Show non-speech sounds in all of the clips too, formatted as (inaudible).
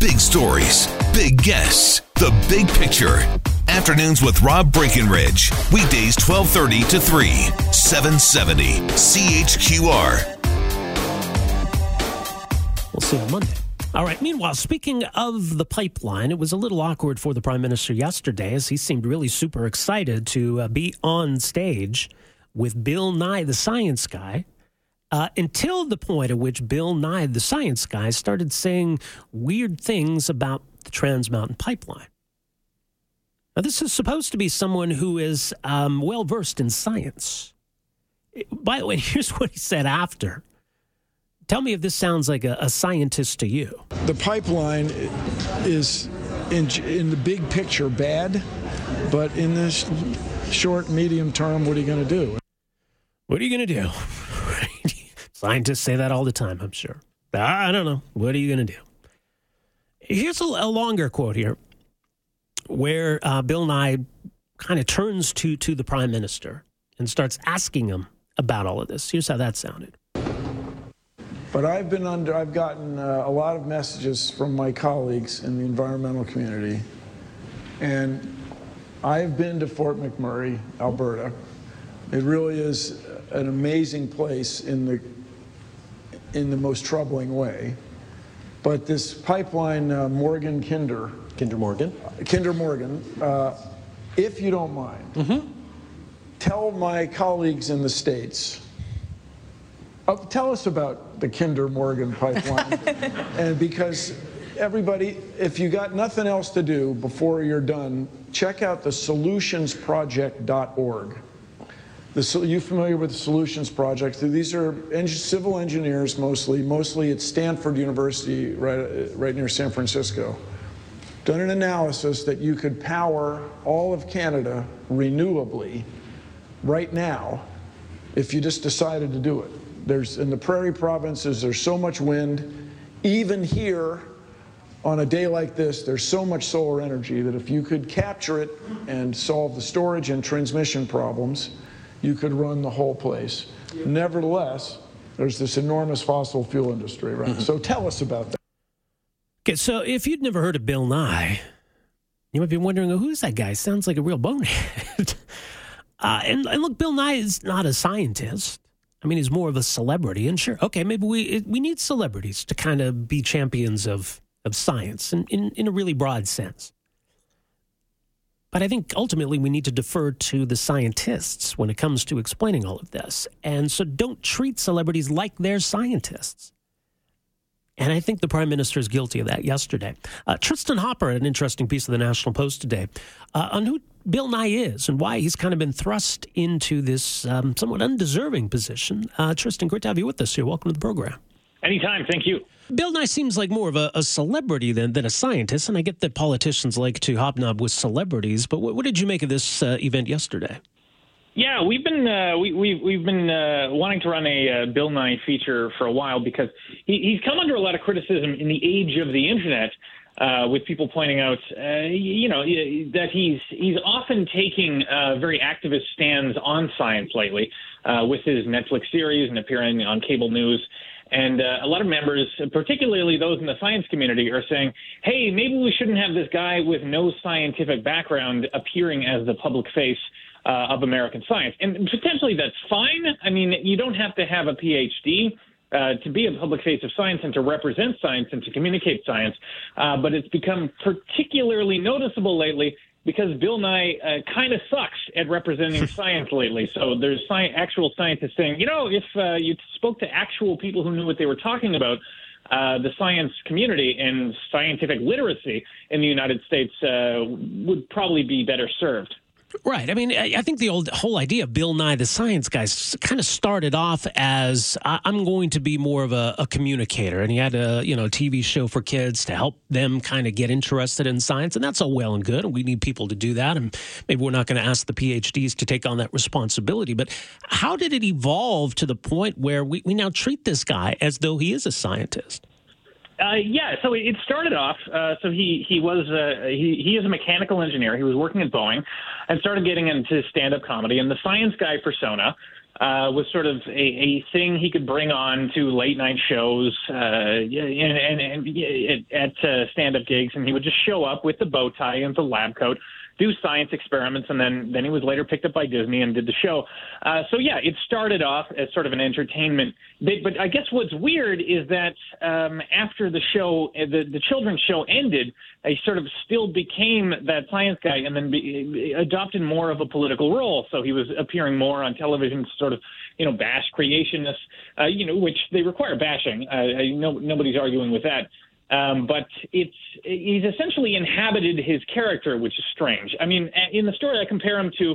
Big stories, big guests, the big picture. Afternoons with Rob Breckenridge. Weekdays 1230 to 3, 770 CHQR. We'll see you on Monday. All right. Meanwhile, speaking of the pipeline, it was a little awkward for the prime minister yesterday as he seemed really super excited to uh, be on stage with Bill Nye, the science guy, uh, until the point at which Bill Nye, the science guy, started saying weird things about the Trans Mountain Pipeline. Now, this is supposed to be someone who is um, well versed in science. By the way, (laughs) here's what he said after. Tell me if this sounds like a, a scientist to you. The pipeline is, in, in the big picture, bad, but in this short, medium term, what are you going to do? What are you going to do? Scientists say that all the time, I'm sure. I don't know. What are you going to do? Here's a, a, longer quote here where uh, Bill Nye kind of turns to, to the prime minister and starts asking him about all of this. Here's how that sounded. But I've been under, I've gotten uh, a lot of messages from my colleagues in the environmental community. And I've been to Fort McMurray, Alberta. It really is an amazing place in the, in the most troubling way. But this pipeline, uh, Morgan Kinder. Kinder Morgan? Kinder Morgan, uh, if you don't mind, mm-hmm. tell my colleagues in the States uh, tell us about the Kinder Morgan pipeline. (laughs) and because everybody, if you got nothing else to do before you're done, check out the solutionsproject.org. The, you familiar with the Solutions Project? These are en- civil engineers mostly. Mostly at Stanford University, right, right near San Francisco. Done an analysis that you could power all of Canada renewably right now if you just decided to do it. There's in the prairie provinces, there's so much wind. Even here, on a day like this, there's so much solar energy that if you could capture it and solve the storage and transmission problems, you could run the whole place. Nevertheless, there's this enormous fossil fuel industry, right? Mm-hmm. So tell us about that. Okay, so if you'd never heard of Bill Nye, you might be wondering, who's that guy? Sounds like a real bonehead. (laughs) uh, and, and look, Bill Nye is not a scientist. I mean, he's more of a celebrity, and sure, okay, maybe we we need celebrities to kind of be champions of of science in, in, in a really broad sense. But I think ultimately we need to defer to the scientists when it comes to explaining all of this. And so don't treat celebrities like they're scientists. And I think the prime minister is guilty of that yesterday. Uh, Tristan Hopper an interesting piece of the National Post today uh, on who Bill Nye is and why he's kind of been thrust into this um, somewhat undeserving position. Uh, Tristan, great to have you with us here. Welcome to the program. Anytime. Thank you. Bill Nye seems like more of a, a, celebrity than, than a scientist, and I get that politicians like to hobnob with celebrities. But what, what did you make of this uh, event yesterday? Yeah, we've been uh, we, we've we've been uh, wanting to run a uh, Bill Nye feature for a while because he, he's come under a lot of criticism in the age of the internet, uh, with people pointing out, uh, you know, that he's he's often taking uh, very activist stands on science lately uh, with his Netflix series and appearing on cable news. And uh, a lot of members, particularly those in the science community, are saying, hey, maybe we shouldn't have this guy with no scientific background appearing as the public face uh, of American science. And potentially that's fine. I mean, you don't have to have a PhD. Uh, to be a public face of science and to represent science and to communicate science. Uh, but it's become particularly noticeable lately because Bill Nye uh, kind of sucks at representing (laughs) science lately. So there's sci- actual scientists saying, you know, if uh, you spoke to actual people who knew what they were talking about, uh, the science community and scientific literacy in the United States uh, would probably be better served. Right. I mean, I think the old whole idea of Bill Nye the Science Guy kind of started off as I'm going to be more of a, a, communicator, and he had a you know TV show for kids to help them kind of get interested in science, and that's all well and good, and we need people to do that, and maybe we're not going to ask the PhDs to take on that responsibility. But how did it evolve to the point where we, we now treat this guy as though he is a scientist? Uh, yeah, so it started off. Uh, so he he was uh, he he is a mechanical engineer. He was working at Boeing, and started getting into stand up comedy. And the science guy persona uh, was sort of a, a thing he could bring on to late night shows uh, and, and, and at uh, stand up gigs. And he would just show up with the bow tie and the lab coat do science experiments, and then then he was later picked up by Disney and did the show. Uh, so yeah, it started off as sort of an entertainment bit, but I guess what's weird is that um, after the show, uh, the the children's show ended, he sort of still became that science guy, and then be, adopted more of a political role. So he was appearing more on television, sort of you know bash creationists, uh, you know, which they require bashing. Uh, no, nobody's arguing with that. Um, but it's he's essentially inhabited his character, which is strange. I mean, in the story, I compare him to.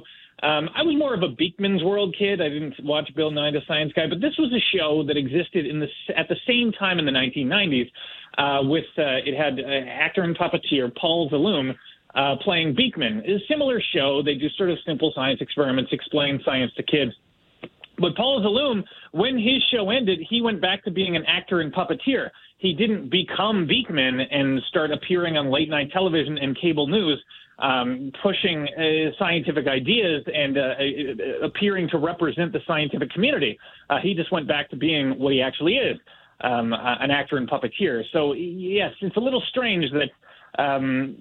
Um, I was more of a Beakman's World kid. I didn't watch Bill Nye the Science Guy, but this was a show that existed in the at the same time in the 1990s. Uh, with uh, it had uh, actor and puppeteer Paul Zaloom uh, playing Beakman. It's a similar show. They do sort of simple science experiments, explain science to kids. But Paul Zaloom, when his show ended, he went back to being an actor and puppeteer he didn't become Beakman and start appearing on late night television and cable news, um, pushing uh, scientific ideas and uh, uh, appearing to represent the scientific community. Uh, he just went back to being what he actually is. Um, an actor and puppeteer. So yes, it's a little strange that um,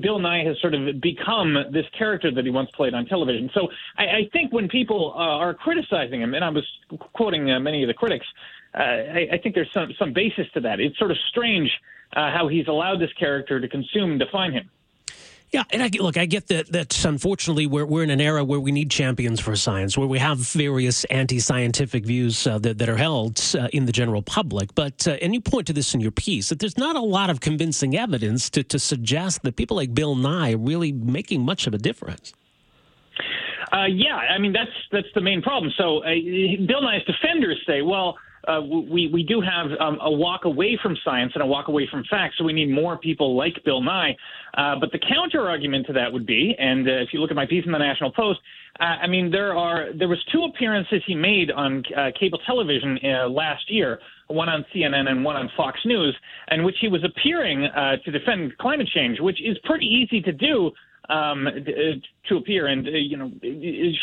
Bill Nye has sort of become this character that he once played on television. So I, I think when people uh, are criticizing him, and I was quoting uh, many of the critics, uh, I, I, think there's some some basis to that. It's sort of strange uh, how he's allowed this character to consume and define him. Yeah, and I look, I get that. That's unfortunately we're we're in an era where we need champions for science, where we have various anti-scientific views uh, that that are held uh, in the general public. But uh, and you point to this in your piece that there's not a lot of convincing evidence to to suggest that people like Bill Nye are really making much of a difference. Uh, yeah, I mean that's that's the main problem. So uh, Bill Nye's defenders say, well uh, we we do have um, a walk away from science and a walk away from facts. So we need more people like Bill Nye. Uh, but the counter argument to that would be, and uh, if you look at my piece in the National Post, uh, I mean there are there was two appearances he made on uh, cable television last year, one on CNN and one on Fox News, in which he was appearing to defend climate change, which is pretty easy to do um, to appear and uh, you know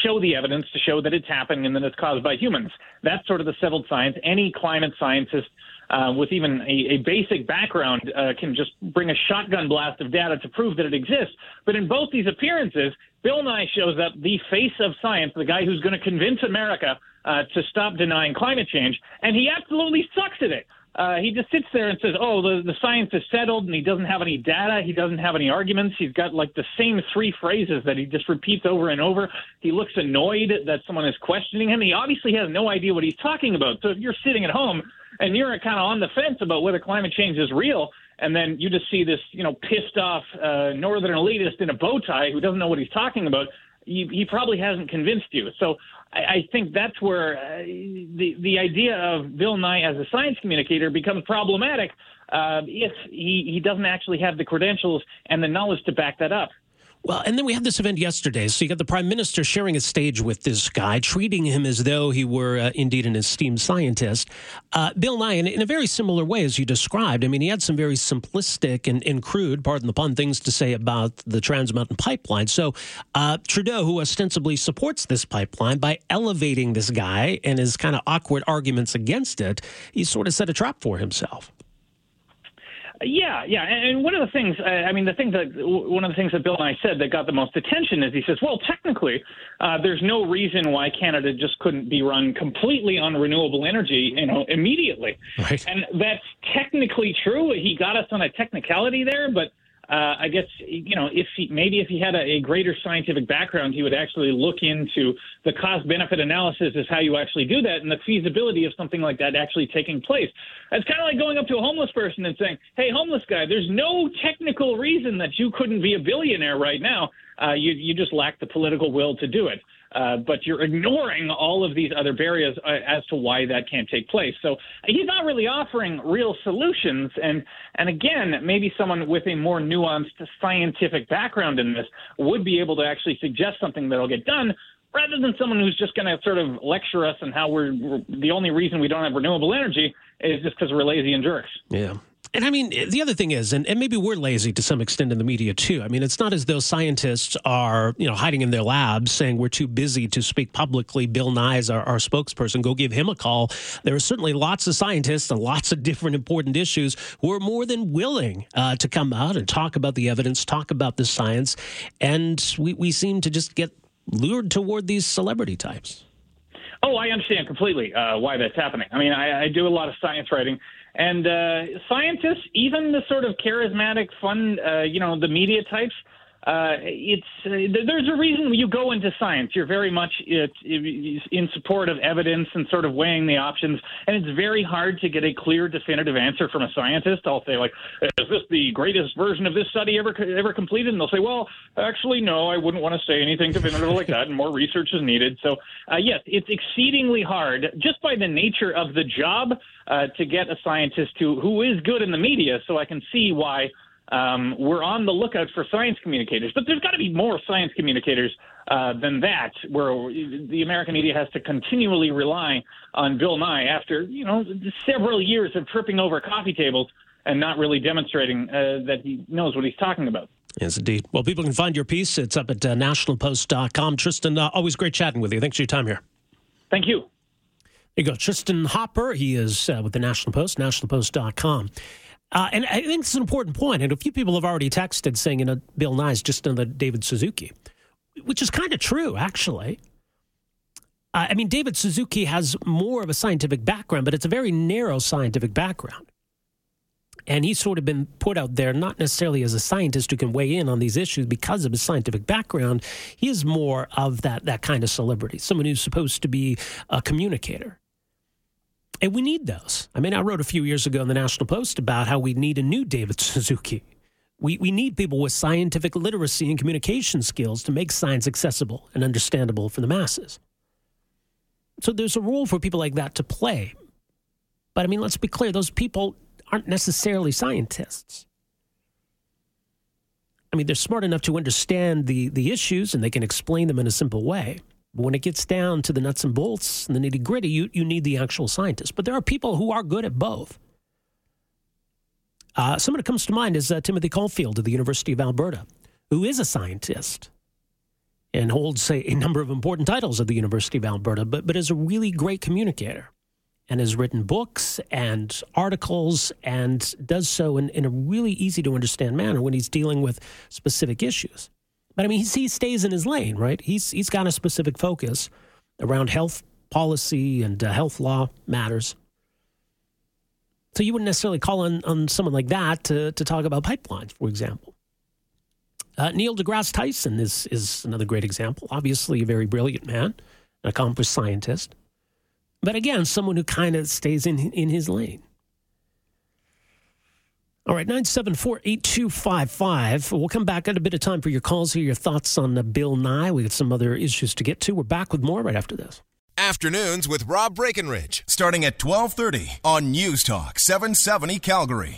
show the evidence to show that it's happening and that it's caused by humans. That's sort of the settled science. Any climate scientist uh, with even a, a basic background uh, can just bring a shotgun blast of data to prove that it exists. But in both these appearances, Bill Nye shows up, the face of science, the guy who's going to convince America uh, to stop denying climate change, and he absolutely sucks at it. Uh, he just sits there and says, "Oh, the, the science is settled," and he doesn't have any data. He doesn't have any arguments. He's got like the same three phrases that he just repeats over and over. He looks annoyed that someone is questioning him. He obviously has no idea what he's talking about. So if you're sitting at home and you're kind of on the fence about whether climate change is real, and then you just see this, you know, pissed off uh, northern elitist in a bow tie who doesn't know what he's talking about, he, he probably hasn't convinced you. So I, I think that's where uh, the the idea of Bill Nye as a science communicator becomes problematic uh, if he, he doesn't actually have the credentials and the knowledge to back that up. Well, and then we had this event yesterday. So you got the prime minister sharing a stage with this guy, treating him as though he were uh, indeed an esteemed scientist. Uh, Bill Nye, in, in, a very similar way as you described, I mean, he had some very simplistic and, and crude, pardon the pun, things to say about the Trans Mountain Pipeline. So uh, Trudeau, who ostensibly supports this pipeline, by elevating this guy and his kind of awkward arguments against it, he sort of set a trap for himself. Yeah, yeah, and one of the things, uh, I mean, the thing that one of the things that Bill Nye said that got the most attention is he says, well, technically, uh, there's no reason why Canada just couldn't be run completely on renewable energy, you know, immediately. Right. And that's technically true. He got us on a technicality there, but uh, I guess you know if he maybe if he had a, a greater scientific background, he would actually look into the cost benefit analysis is how you actually do that and the feasibility of something like that actually taking place. It's kind of like going up to a homeless person and saying, "Hey, homeless guy, there's no technical reason that you couldn't be a billionaire right now. Uh, you you just lack the political will to do it." Uh, but you're ignoring all of these other barriers uh, as to why that can't take place. So he's not really offering real solutions. And and again, maybe someone with a more nuanced scientific background in this would be able to actually suggest something that'll get done. Rather than someone who's just going to sort of lecture us on how we're, we're the only reason we don't have renewable energy is just because we're lazy and jerks. Yeah. And I mean, the other thing is, and, and maybe we're lazy to some extent in the media too. I mean, it's not as though scientists are, you know, hiding in their labs saying we're too busy to speak publicly. Bill Nye is our, our spokesperson. Go give him a call. There are certainly lots of scientists and lots of different important issues who are more than willing uh, to come out and talk about the evidence, talk about the science. And we, we seem to just get lured toward these celebrity types. Oh, I understand completely uh, why that's happening. I mean, I, I do a lot of science writing, and uh, scientists, even the sort of charismatic, fun, uh, you know, the media types, uh, it's uh, there's a reason you go into science. You're very much in support of evidence and sort of weighing the options. And it's very hard to get a clear, definitive answer from a scientist. I'll say like, "Is this the greatest version of this study ever ever completed?" And they'll say, "Well, actually, no. I wouldn't want to say anything definitive like that, and more research is needed." So, uh, yes, it's exceedingly hard just by the nature of the job uh, to get a scientist who who is good in the media. So I can see why um, we're on the lookout for science communicators, but there's got to be more science communicators uh, than that, where the American media has to continually rely on Bill Nye after you know several years of tripping over coffee tables and not really demonstrating uh, that he knows what he's talking about. Yes, indeed. Well, people can find your piece. It's up at uh, nationalpost.com. Tristan, uh, always great chatting with you. Thanks for your time here. Thank you. There you go. Tristan Hopper. He is uh, with the National Post, nationalpost.com. Uh, and I think it's an important point. And a few people have already texted saying, you know, Bill Nye's just another David Suzuki, which is kind of true, actually. Uh, I mean, David Suzuki has more of a scientific background, but it's a very narrow scientific background. And he's sort of been put out there not necessarily as a scientist who can weigh in on these issues because of his scientific background. He is more of that, that kind of celebrity, someone who's supposed to be a communicator. And we need those. I mean, I wrote a few years ago in the National Post about how we need a new David (laughs) Suzuki. We, we need people with scientific literacy and communication skills to make science accessible and understandable for the masses. So there's a role for people like that to play. But I mean, let's be clear those people aren't necessarily scientists. I mean, they're smart enough to understand the, the issues and they can explain them in a simple way. When it gets down to the nuts and bolts and the nitty gritty, you, you need the actual scientist. But there are people who are good at both. Uh, someone that comes to mind is uh, Timothy Caulfield of the University of Alberta, who is a scientist and holds a, a number of important titles at the University of Alberta, but, but is a really great communicator and has written books and articles and does so in, in a really easy to understand manner when he's dealing with specific issues. But I mean, he stays in his lane, right? He's he's got a specific focus around health policy and uh, health law matters. So you wouldn't necessarily call on, on someone like that to, to talk about pipelines, for example. Uh, Neil deGrasse Tyson is, is another great example. Obviously, a very brilliant man, an accomplished scientist. But again, someone who kind of stays in, in his lane. All right, 974 8255. We'll come back. Got a bit of time for your calls here, your thoughts on uh, Bill Nye. We got some other issues to get to. We're back with more right after this. Afternoons with Rob Breckenridge, starting at 1230 on News Talk 770 Calgary.